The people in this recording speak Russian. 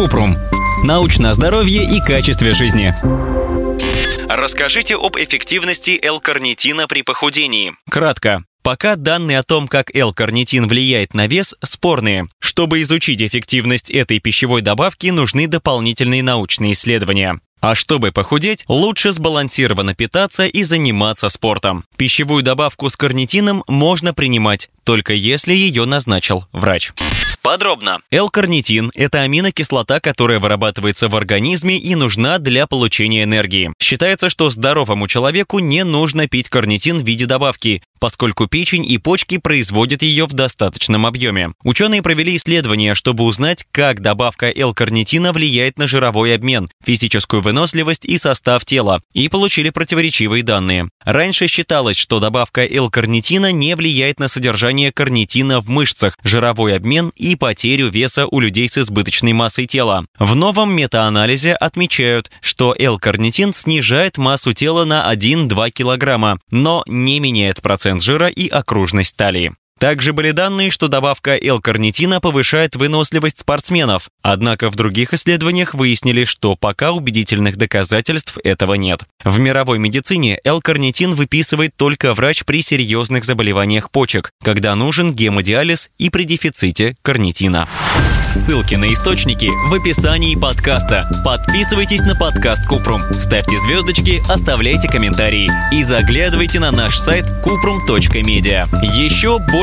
Купрум. Научное здоровье и качестве жизни. Расскажите об эффективности L-карнитина при похудении. Кратко. Пока данные о том, как L-карнитин влияет на вес, спорные. Чтобы изучить эффективность этой пищевой добавки, нужны дополнительные научные исследования. А чтобы похудеть, лучше сбалансированно питаться и заниматься спортом. Пищевую добавку с карнитином можно принимать, только если ее назначил врач. Подробно. L-карнитин – это аминокислота, которая вырабатывается в организме и нужна для получения энергии. Считается, что здоровому человеку не нужно пить карнитин в виде добавки, поскольку печень и почки производят ее в достаточном объеме. Ученые провели исследование, чтобы узнать, как добавка L-карнитина влияет на жировой обмен, физическую выносливость и состав тела, и получили противоречивые данные. Раньше считалось, что добавка L-карнитина не влияет на содержание карнитина в мышцах, жировой обмен и потерю веса у людей с избыточной массой тела. В новом метаанализе отмечают, что L-карнитин снижает массу тела на 1-2 килограмма, но не меняет процент жира и окружность талии. Также были данные, что добавка L-карнитина повышает выносливость спортсменов, однако в других исследованиях выяснили, что пока убедительных доказательств этого нет. В мировой медицине L-карнитин выписывает только врач при серьезных заболеваниях почек, когда нужен гемодиализ и при дефиците карнитина. Ссылки на источники в описании подкаста. Подписывайтесь на подкаст Купрум, ставьте звездочки, оставляйте комментарии и заглядывайте на наш сайт kuprum.media. Еще